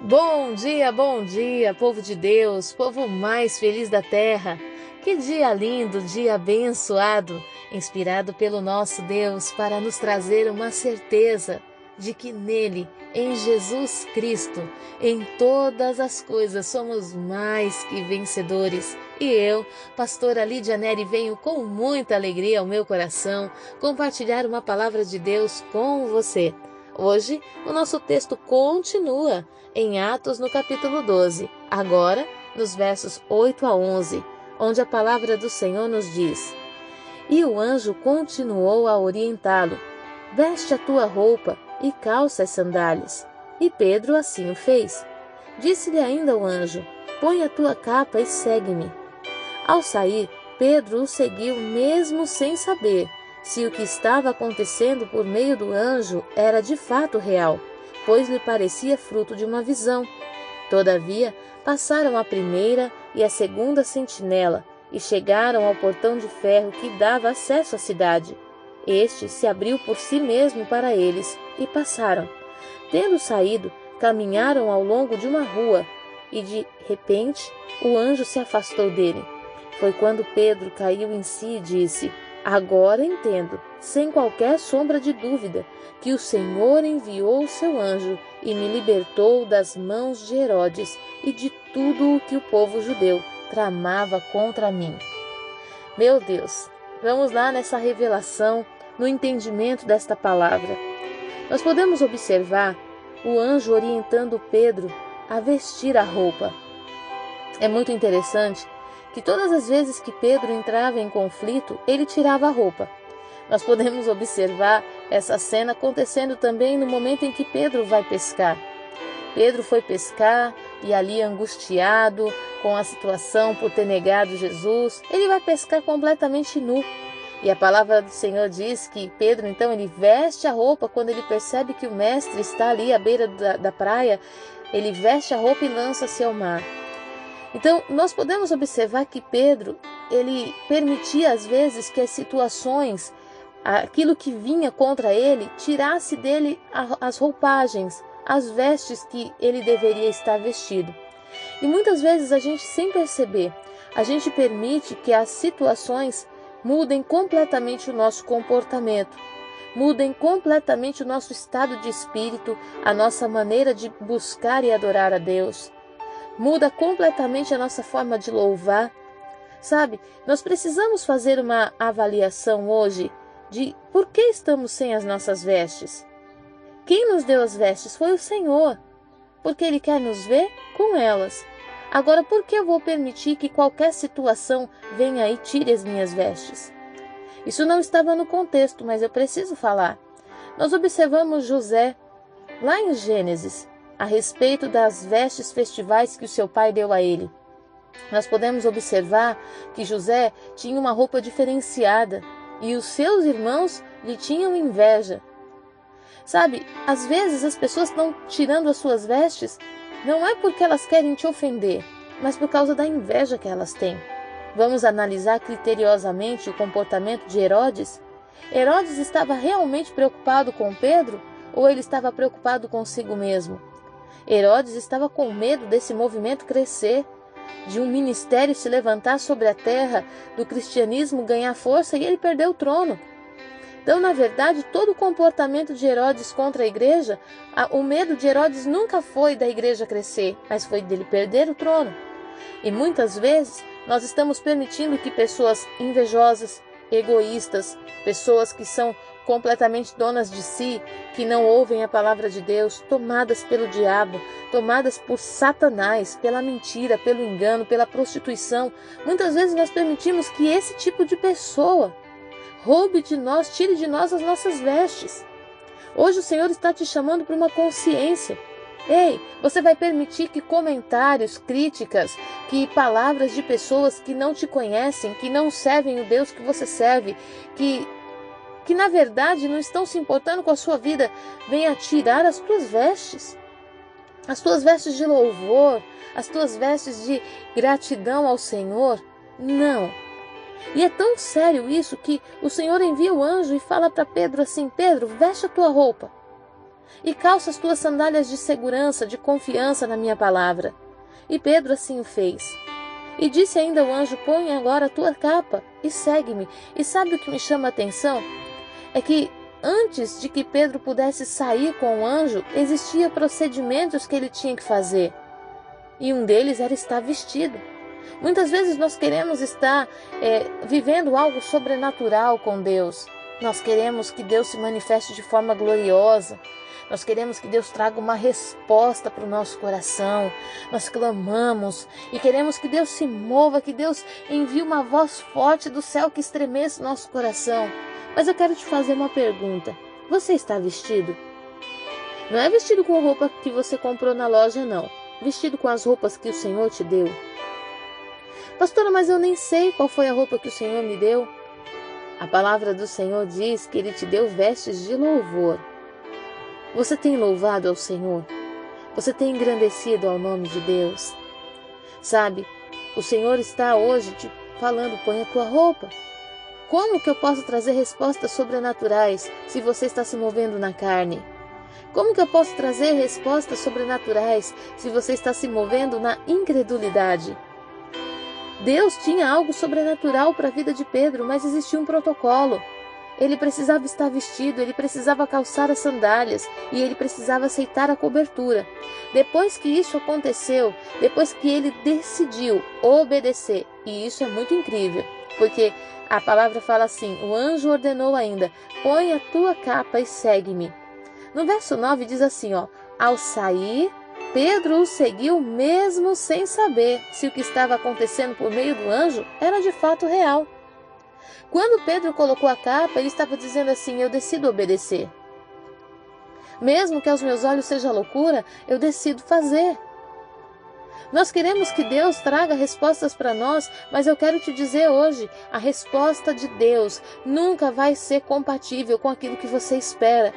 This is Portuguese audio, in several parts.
Bom dia, bom dia, povo de Deus, povo mais feliz da terra. Que dia lindo, dia abençoado, inspirado pelo nosso Deus para nos trazer uma certeza de que nele, em Jesus Cristo, em todas as coisas somos mais que vencedores. E eu, pastora Lídia Neri, venho com muita alegria ao meu coração compartilhar uma palavra de Deus com você. Hoje, o nosso texto continua em Atos, no capítulo 12, agora nos versos 8 a 11, onde a palavra do Senhor nos diz: E o anjo continuou a orientá-lo: Veste a tua roupa e calça as sandálias. E Pedro assim o fez. Disse-lhe ainda o anjo: Põe a tua capa e segue-me. Ao sair, Pedro o seguiu mesmo sem saber se o que estava acontecendo por meio do anjo era de fato real, pois lhe parecia fruto de uma visão. Todavia, passaram a primeira e a segunda sentinela e chegaram ao portão de ferro que dava acesso à cidade. Este se abriu por si mesmo para eles e passaram. Tendo saído, caminharam ao longo de uma rua e de repente o anjo se afastou dele. Foi quando Pedro caiu em si e disse: Agora entendo, sem qualquer sombra de dúvida, que o Senhor enviou o seu anjo e me libertou das mãos de Herodes e de tudo o que o povo judeu tramava contra mim. Meu Deus, vamos lá nessa revelação, no entendimento desta palavra. Nós podemos observar o anjo orientando Pedro a vestir a roupa. É muito interessante que todas as vezes que Pedro entrava em conflito, ele tirava a roupa. Nós podemos observar essa cena acontecendo também no momento em que Pedro vai pescar. Pedro foi pescar e ali angustiado com a situação por ter negado Jesus, ele vai pescar completamente nu. E a palavra do Senhor diz que Pedro então ele veste a roupa quando ele percebe que o mestre está ali à beira da, da praia, ele veste a roupa e lança-se ao mar. Então, nós podemos observar que Pedro, ele permitia às vezes que as situações, aquilo que vinha contra ele, tirasse dele as roupagens, as vestes que ele deveria estar vestido. E muitas vezes a gente, sem perceber, a gente permite que as situações mudem completamente o nosso comportamento, mudem completamente o nosso estado de espírito, a nossa maneira de buscar e adorar a Deus muda completamente a nossa forma de louvar. Sabe, nós precisamos fazer uma avaliação hoje de por que estamos sem as nossas vestes. Quem nos deu as vestes foi o Senhor, porque Ele quer nos ver com elas. Agora, por que eu vou permitir que qualquer situação venha e tire as minhas vestes? Isso não estava no contexto, mas eu preciso falar. Nós observamos José lá em Gênesis, a respeito das vestes festivais que o seu pai deu a ele. Nós podemos observar que José tinha uma roupa diferenciada e os seus irmãos lhe tinham inveja. Sabe, às vezes as pessoas estão tirando as suas vestes não é porque elas querem te ofender, mas por causa da inveja que elas têm. Vamos analisar criteriosamente o comportamento de Herodes? Herodes estava realmente preocupado com Pedro ou ele estava preocupado consigo mesmo? Herodes estava com medo desse movimento crescer, de um ministério se levantar sobre a terra, do cristianismo ganhar força e ele perder o trono. Então, na verdade, todo o comportamento de Herodes contra a igreja, o medo de Herodes nunca foi da igreja crescer, mas foi dele perder o trono. E muitas vezes nós estamos permitindo que pessoas invejosas, egoístas, pessoas que são completamente donas de si, que não ouvem a palavra de Deus, tomadas pelo diabo, tomadas por Satanás, pela mentira, pelo engano, pela prostituição. Muitas vezes nós permitimos que esse tipo de pessoa roube de nós, tire de nós as nossas vestes. Hoje o Senhor está te chamando para uma consciência. Ei, você vai permitir que comentários, críticas, que palavras de pessoas que não te conhecem, que não servem o Deus que você serve, que que na verdade não estão se importando com a sua vida, venha tirar as tuas vestes. As tuas vestes de louvor, as tuas vestes de gratidão ao Senhor. Não. E é tão sério isso que o Senhor envia o anjo e fala para Pedro assim: Pedro, veste a tua roupa. e calça as tuas sandálias de segurança, de confiança na minha palavra. E Pedro assim o fez. E disse ainda o anjo: Põe agora a tua capa e segue-me. E sabe o que me chama a atenção? É que antes de que Pedro pudesse sair com o anjo, existiam procedimentos que ele tinha que fazer. E um deles era estar vestido. Muitas vezes nós queremos estar é, vivendo algo sobrenatural com Deus. Nós queremos que Deus se manifeste de forma gloriosa. Nós queremos que Deus traga uma resposta para o nosso coração. Nós clamamos e queremos que Deus se mova, que Deus envie uma voz forte do céu que estremeça o nosso coração. Mas eu quero te fazer uma pergunta: você está vestido? Não é vestido com roupa que você comprou na loja, não. Vestido com as roupas que o Senhor te deu. Pastora, mas eu nem sei qual foi a roupa que o Senhor me deu. A palavra do Senhor diz que Ele te deu vestes de louvor. Você tem louvado ao Senhor? Você tem engrandecido ao nome de Deus? Sabe, o Senhor está hoje te falando: põe a tua roupa. Como que eu posso trazer respostas sobrenaturais se você está se movendo na carne? Como que eu posso trazer respostas sobrenaturais se você está se movendo na incredulidade? Deus tinha algo sobrenatural para a vida de Pedro, mas existia um protocolo. Ele precisava estar vestido, ele precisava calçar as sandálias e ele precisava aceitar a cobertura. Depois que isso aconteceu, depois que ele decidiu obedecer, e isso é muito incrível, porque a palavra fala assim: o anjo ordenou ainda: põe a tua capa e segue-me. No verso 9 diz assim: ó, ao sair, Pedro o seguiu mesmo sem saber se o que estava acontecendo por meio do anjo era de fato real. Quando Pedro colocou a capa, ele estava dizendo assim: Eu decido obedecer. Mesmo que aos meus olhos seja loucura, eu decido fazer. Nós queremos que Deus traga respostas para nós, mas eu quero te dizer hoje: a resposta de Deus nunca vai ser compatível com aquilo que você espera.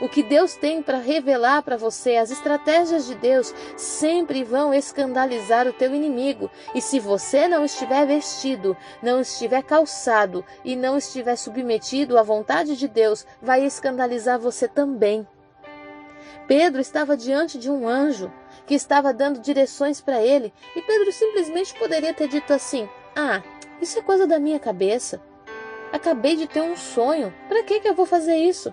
O que Deus tem para revelar para você, as estratégias de Deus sempre vão escandalizar o teu inimigo. E se você não estiver vestido, não estiver calçado e não estiver submetido à vontade de Deus, vai escandalizar você também. Pedro estava diante de um anjo que estava dando direções para ele, e Pedro simplesmente poderia ter dito assim: Ah, isso é coisa da minha cabeça. Acabei de ter um sonho. Para que, que eu vou fazer isso?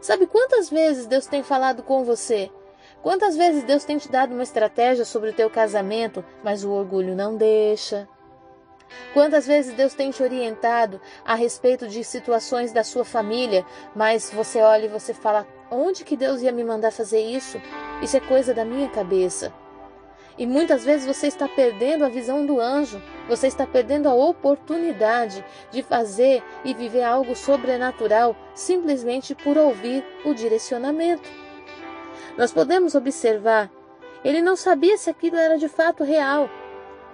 Sabe quantas vezes Deus tem falado com você? Quantas vezes Deus tem te dado uma estratégia sobre o teu casamento, mas o orgulho não deixa? Quantas vezes Deus tem te orientado a respeito de situações da sua família, mas você olha e você fala: onde que Deus ia me mandar fazer isso? Isso é coisa da minha cabeça. E muitas vezes você está perdendo a visão do anjo, você está perdendo a oportunidade de fazer e viver algo sobrenatural simplesmente por ouvir o direcionamento. Nós podemos observar, ele não sabia se aquilo era de fato real,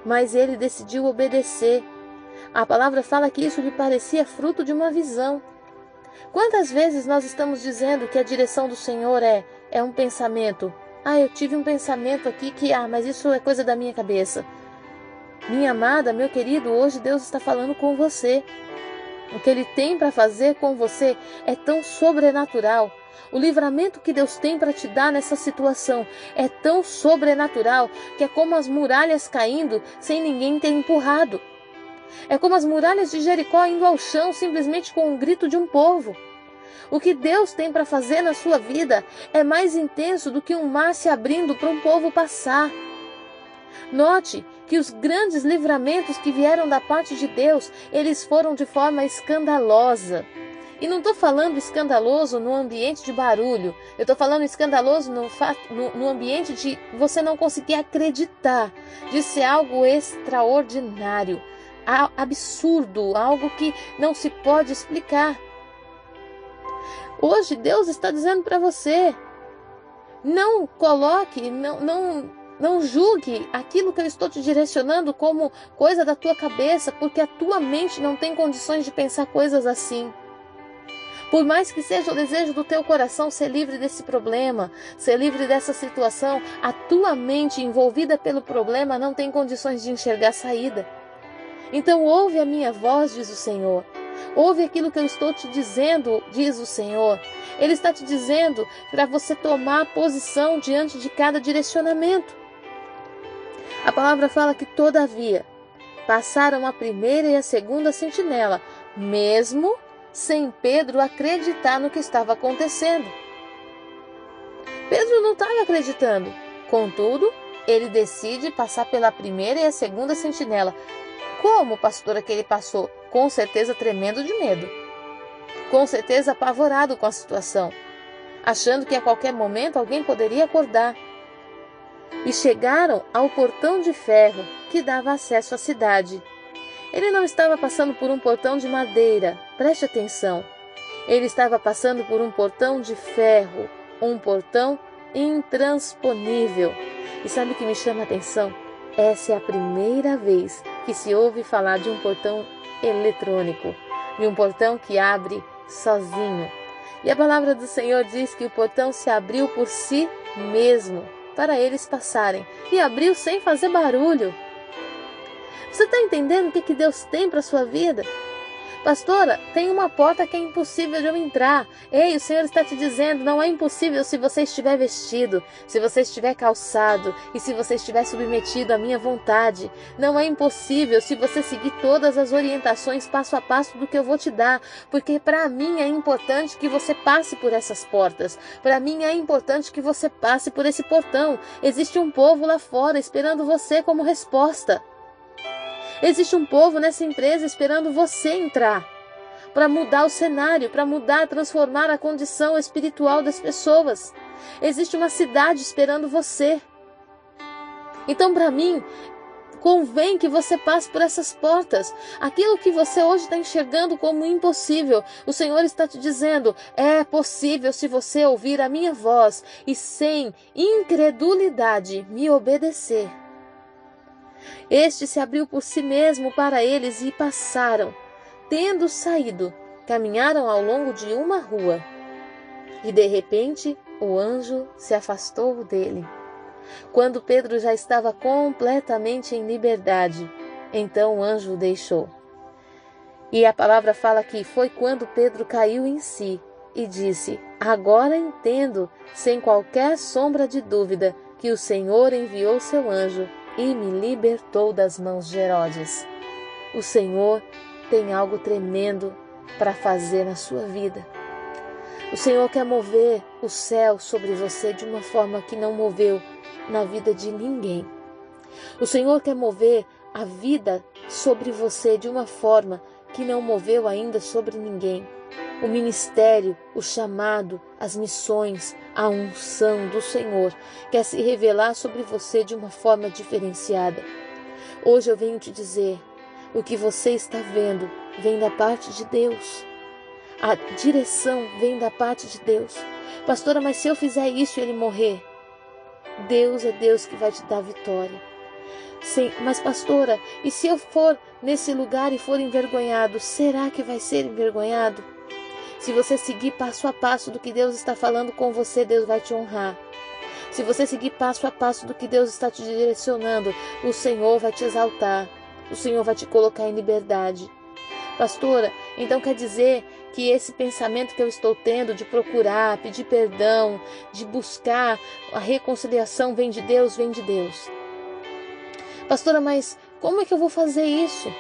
mas ele decidiu obedecer. A palavra fala que isso lhe parecia fruto de uma visão. Quantas vezes nós estamos dizendo que a direção do Senhor é é um pensamento ah, eu tive um pensamento aqui que, ah, mas isso é coisa da minha cabeça. Minha amada, meu querido, hoje Deus está falando com você. O que Ele tem para fazer com você é tão sobrenatural. O livramento que Deus tem para te dar nessa situação é tão sobrenatural que é como as muralhas caindo sem ninguém ter empurrado. É como as muralhas de Jericó indo ao chão simplesmente com um grito de um povo. O que Deus tem para fazer na sua vida é mais intenso do que um mar se abrindo para um povo passar. Note que os grandes livramentos que vieram da parte de Deus, eles foram de forma escandalosa. E não estou falando escandaloso no ambiente de barulho, eu estou falando escandaloso no, no, no ambiente de você não conseguir acreditar, de ser algo extraordinário, absurdo, algo que não se pode explicar. Hoje Deus está dizendo para você: não coloque, não, não, não julgue aquilo que eu estou te direcionando como coisa da tua cabeça, porque a tua mente não tem condições de pensar coisas assim. Por mais que seja o desejo do teu coração ser livre desse problema, ser livre dessa situação, a tua mente envolvida pelo problema não tem condições de enxergar saída. Então ouve a minha voz, diz o Senhor. Ouve aquilo que eu estou te dizendo, diz o Senhor. Ele está te dizendo para você tomar posição diante de cada direcionamento. A palavra fala que, todavia, passaram a primeira e a segunda sentinela, mesmo sem Pedro acreditar no que estava acontecendo. Pedro não estava acreditando. Contudo, ele decide passar pela primeira e a segunda sentinela. Como, pastora, que ele passou? Com certeza tremendo de medo. Com certeza apavorado com a situação, achando que a qualquer momento alguém poderia acordar. E chegaram ao portão de ferro que dava acesso à cidade. Ele não estava passando por um portão de madeira, preste atenção. Ele estava passando por um portão de ferro, um portão intransponível. E sabe o que me chama a atenção? Essa é a primeira vez que se ouve falar de um portão eletrônico, de um portão que abre sozinho. E a palavra do Senhor diz que o portão se abriu por si mesmo, para eles passarem, e abriu sem fazer barulho. Você está entendendo o que, que Deus tem para a sua vida? Pastora, tem uma porta que é impossível de eu entrar. Ei, o Senhor está te dizendo, não é impossível se você estiver vestido, se você estiver calçado e se você estiver submetido à minha vontade. Não é impossível se você seguir todas as orientações passo a passo do que eu vou te dar, porque para mim é importante que você passe por essas portas. Para mim é importante que você passe por esse portão. Existe um povo lá fora esperando você como resposta. Existe um povo nessa empresa esperando você entrar para mudar o cenário, para mudar, transformar a condição espiritual das pessoas. Existe uma cidade esperando você. Então, para mim, convém que você passe por essas portas. Aquilo que você hoje está enxergando como impossível, o Senhor está te dizendo: é possível se você ouvir a minha voz e sem incredulidade me obedecer. Este se abriu por si mesmo para eles e passaram. Tendo saído, caminharam ao longo de uma rua. E de repente o anjo se afastou dele. Quando Pedro já estava completamente em liberdade, então o anjo o deixou. E a palavra fala que foi quando Pedro caiu em si e disse: Agora entendo, sem qualquer sombra de dúvida, que o Senhor enviou seu anjo e me libertou das mãos de Herodes. O Senhor tem algo tremendo para fazer na sua vida. O Senhor quer mover o céu sobre você de uma forma que não moveu na vida de ninguém. O Senhor quer mover a vida sobre você de uma forma que não moveu ainda sobre ninguém o ministério, o chamado, as missões, a unção do Senhor quer se revelar sobre você de uma forma diferenciada. Hoje eu venho te dizer: o que você está vendo vem da parte de Deus. A direção vem da parte de Deus. Pastora, mas se eu fizer isso e ele morrer, Deus é Deus que vai te dar vitória. Sim, mas pastora, e se eu for nesse lugar e for envergonhado, será que vai ser envergonhado? Se você seguir passo a passo do que Deus está falando com você, Deus vai te honrar. Se você seguir passo a passo do que Deus está te direcionando, o Senhor vai te exaltar. O Senhor vai te colocar em liberdade. Pastora, então quer dizer que esse pensamento que eu estou tendo de procurar, pedir perdão, de buscar a reconciliação vem de Deus, vem de Deus. Pastora, mas como é que eu vou fazer isso?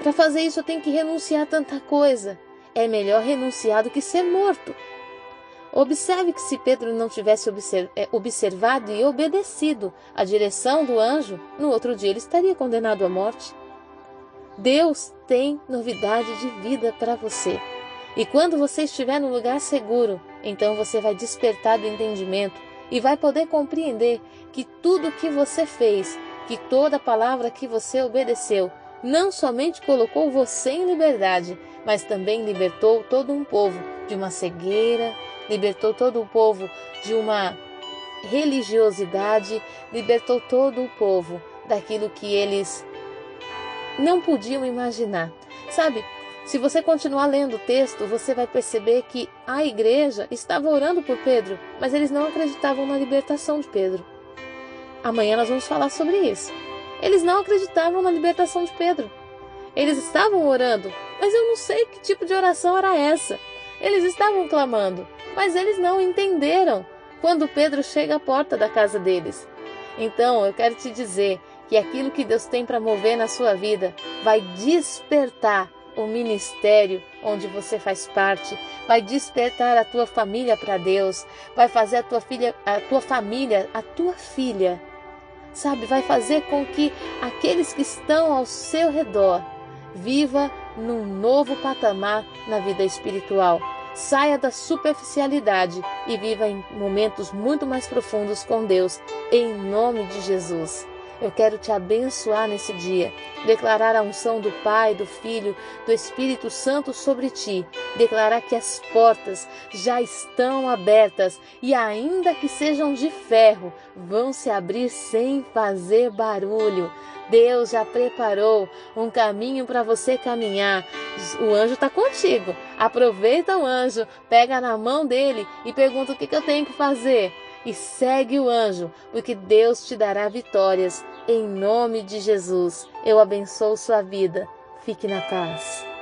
Para fazer isso eu tenho que renunciar a tanta coisa é melhor renunciar do que ser morto. Observe que se Pedro não tivesse é, observado e obedecido a direção do anjo, no outro dia ele estaria condenado à morte. Deus tem novidade de vida para você. E quando você estiver no lugar seguro, então você vai despertar do entendimento e vai poder compreender que tudo que você fez, que toda palavra que você obedeceu, não somente colocou você em liberdade, mas também libertou todo um povo de uma cegueira, libertou todo o povo de uma religiosidade, libertou todo o povo daquilo que eles não podiam imaginar. Sabe, se você continuar lendo o texto, você vai perceber que a igreja estava orando por Pedro, mas eles não acreditavam na libertação de Pedro. Amanhã nós vamos falar sobre isso. Eles não acreditavam na libertação de Pedro. Eles estavam orando Mas eu não sei que tipo de oração era essa. Eles estavam clamando, mas eles não entenderam quando Pedro chega à porta da casa deles. Então, eu quero te dizer que aquilo que Deus tem para mover na sua vida vai despertar o ministério onde você faz parte, vai despertar a tua família para Deus, vai fazer a tua filha, a tua família, a tua filha, sabe, vai fazer com que aqueles que estão ao seu redor viva num novo patamar na vida espiritual. Saia da superficialidade e viva em momentos muito mais profundos com Deus, em nome de Jesus. Eu quero te abençoar nesse dia, declarar a unção do Pai, do Filho, do Espírito Santo sobre ti, declarar que as portas já estão abertas e, ainda que sejam de ferro, vão se abrir sem fazer barulho. Deus já preparou um caminho para você caminhar. O anjo está contigo. Aproveita o anjo, pega na mão dele e pergunta o que, que eu tenho que fazer e segue o anjo, porque Deus te dará vitórias. Em nome de Jesus, eu abençoo sua vida. Fique na paz.